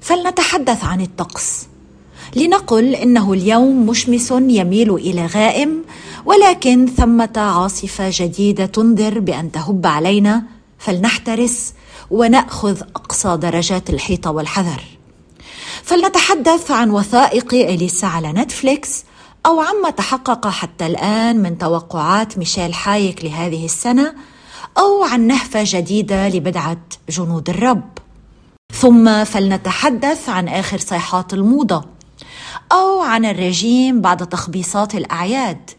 فلنتحدث عن الطقس. لنقل إنه اليوم مشمس يميل إلى غائم ولكن ثمة عاصفة جديدة تنذر بأن تهب علينا. فلنحترس ونأخذ أقصى درجات الحيطة والحذر. فلنتحدث عن وثائق إليسا على نتفليكس أو عما تحقق حتى الآن من توقعات ميشيل حايك لهذه السنة أو عن نهفة جديدة لبدعة جنود الرب. ثم فلنتحدث عن آخر صيحات الموضة أو عن الرجيم بعد تخبيصات الأعياد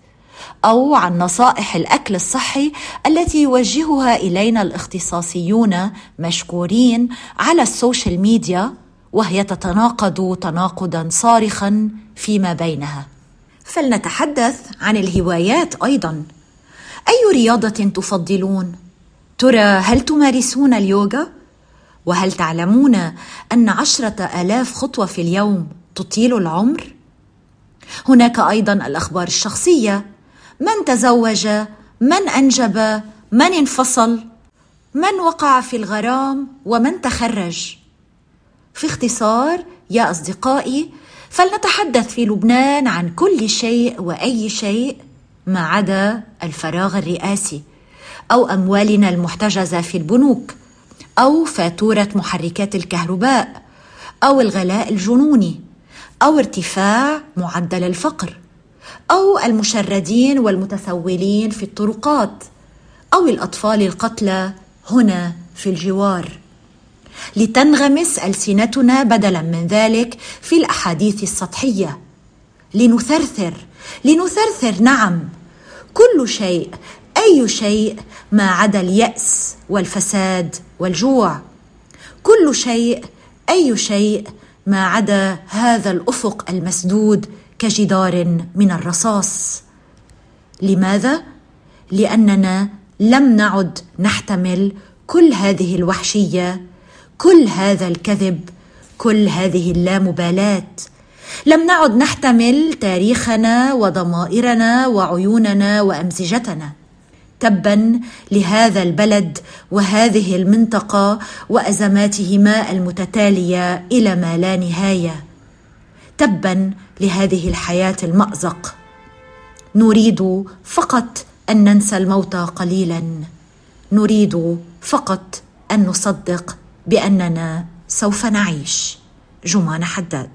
أو عن نصائح الأكل الصحي التي يوجهها إلينا الاختصاصيون مشكورين على السوشيال ميديا وهي تتناقض تناقضا صارخا فيما بينها. فلنتحدث عن الهوايات أيضا. أي رياضة تفضلون؟ ترى هل تمارسون اليوغا؟ وهل تعلمون أن عشرة آلاف خطوة في اليوم تطيل العمر؟ هناك أيضا الأخبار الشخصية من تزوج من أنجب من انفصل من وقع في الغرام ومن تخرج. في اختصار يا أصدقائي فلنتحدث في لبنان عن كل شيء وأي شيء ما عدا الفراغ الرئاسي أو أموالنا المحتجزة في البنوك. أو فاتورة محركات الكهرباء أو الغلاء الجنوني أو ارتفاع معدل الفقر أو المشردين والمتسولين في الطرقات أو الأطفال القتلى هنا في الجوار. لتنغمس ألسنتنا بدلا من ذلك في الأحاديث السطحية. لنثرثر لنثرثر نعم كل شيء أي شيء ما عدا اليأس. والفساد والجوع. كل شيء أي شيء ما عدا هذا الأفق المسدود كجدار من الرصاص. لماذا؟ لأننا لم نعد نحتمل كل هذه الوحشية كل هذا الكذب كل هذه اللامبالاة. لم نعد نحتمل تاريخنا وضمائرنا وعيوننا وأمزجتنا. تبا لهذا البلد وهذه المنطقة وازماتهما المتتالية إلى ما لا نهاية. تبا لهذه الحياة المأزق. نريد فقط أن ننسى الموت قليلا. نريد فقط أن نصدق بأننا سوف نعيش. جمان حداد.